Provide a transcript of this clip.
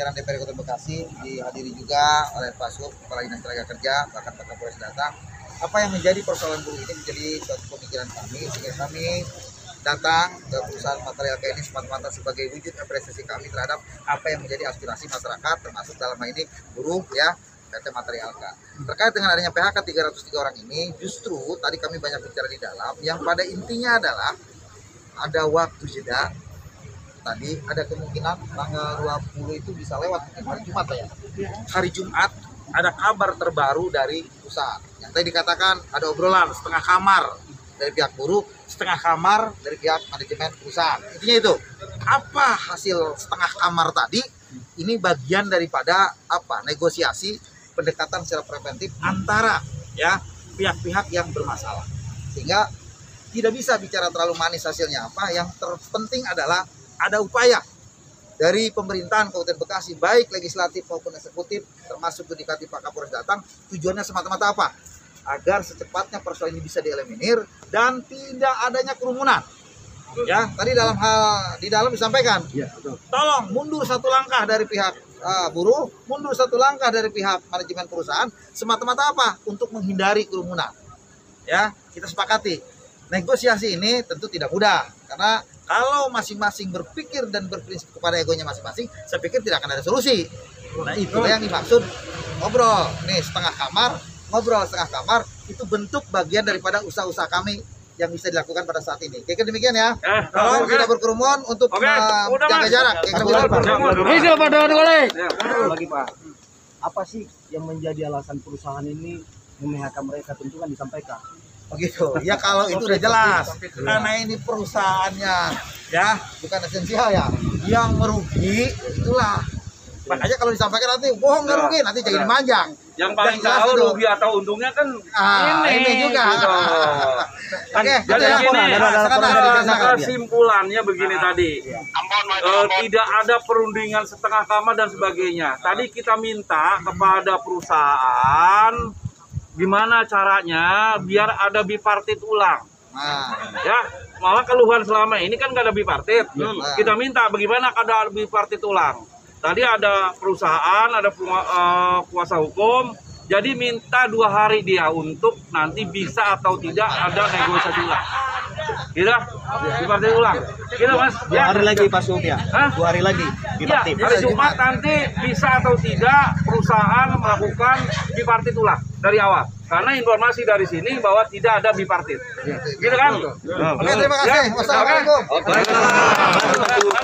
jajaran DPR Kota Bekasi dihadiri juga oleh Pak Sub, Kepala Dinas Tenaga Kerja, bahkan Pak Kapolres datang. Apa yang menjadi persoalan buruh ini menjadi suatu pemikiran kami sehingga kami datang ke perusahaan material kayak ini semata-mata sebagai wujud apresiasi kami terhadap apa yang menjadi aspirasi masyarakat termasuk dalam hal ini buruh ya PT Material K. Terkait dengan adanya PHK 303 orang ini justru tadi kami banyak bicara di dalam yang pada intinya adalah ada waktu jeda tadi ada kemungkinan tanggal 20 itu bisa lewat mungkin hari Jumat ya. Hari Jumat ada kabar terbaru dari perusahaan. Yang tadi dikatakan ada obrolan setengah kamar dari pihak buruh, setengah kamar dari pihak manajemen perusahaan. Intinya itu. Apa hasil setengah kamar tadi? Ini bagian daripada apa? Negosiasi pendekatan secara preventif antara ya pihak-pihak yang bermasalah. Sehingga tidak bisa bicara terlalu manis hasilnya apa. Yang terpenting adalah ada upaya dari pemerintahan Kabupaten Bekasi baik legislatif maupun eksekutif termasuk yudikatif Pak Kapolres datang. Tujuannya semata-mata apa? Agar secepatnya persoalan ini bisa dieliminir dan tidak adanya kerumunan. Ya tadi dalam hal di dalam disampaikan. Iya, betul. tolong mundur satu langkah dari pihak uh, buruh mundur satu langkah dari pihak manajemen perusahaan. Semata-mata apa? Untuk menghindari kerumunan. Ya kita sepakati. Negosiasi ini tentu tidak mudah karena kalau masing-masing berpikir dan berprinsip kepada egonya masing-masing saya pikir tidak akan ada solusi nah itulah yang dimaksud ngobrol nih setengah kamar ngobrol setengah kamar itu bentuk bagian daripada usaha-usaha kami yang bisa dilakukan pada saat ini kira demikian ya Eh, tolong oke. tidak berkerumun untuk Oke, uh, udah, jaga Mas. jarak. Ini pada boleh. Ya. lagi Pak. Apa sih yang menjadi alasan perusahaan ini mem-PHK mereka tentu kan disampaikan. Begitu ya kalau itu udah jelas karena ini perusahaannya ya bukan esensial ya yang merugi itulah makanya kalau disampaikan nanti bohong nggak Ya, rugi nanti jadi ya. manjang Yang paling tahu rugi atau untungnya kan Ah, ini juga. gitu. oke Jadi ya. gini, kesimpulannya begini tadi. Eh, tidak ada perundingan setengah kamar dan sebagainya. Tadi kita minta kepada perusahaan gimana caranya biar ada bipartit ulang. nah Ya, malah keluhan selama ini kan gak ada bipartit. Iya. Kita minta bagaimana ada bipartit ulang. Tadi ada perusahaan, ada eh, kuasa hukum. Jadi minta dua hari dia untuk nanti bisa atau tidak ada negosiasi ulang. Kita bipartit ulang. Kita mas. Dua Ya. hari lagi Pak Sub ya. Hah? Dua hari lagi Ya, dipartit. hari Jumat nanti bisa atau tidak perusahaan melakukan bipartit ulang dari awal. Karena informasi dari sini bahwa tidak ada bipartit. Gitu kan? oke terima kasih Ya. wassalamualaikum Oke.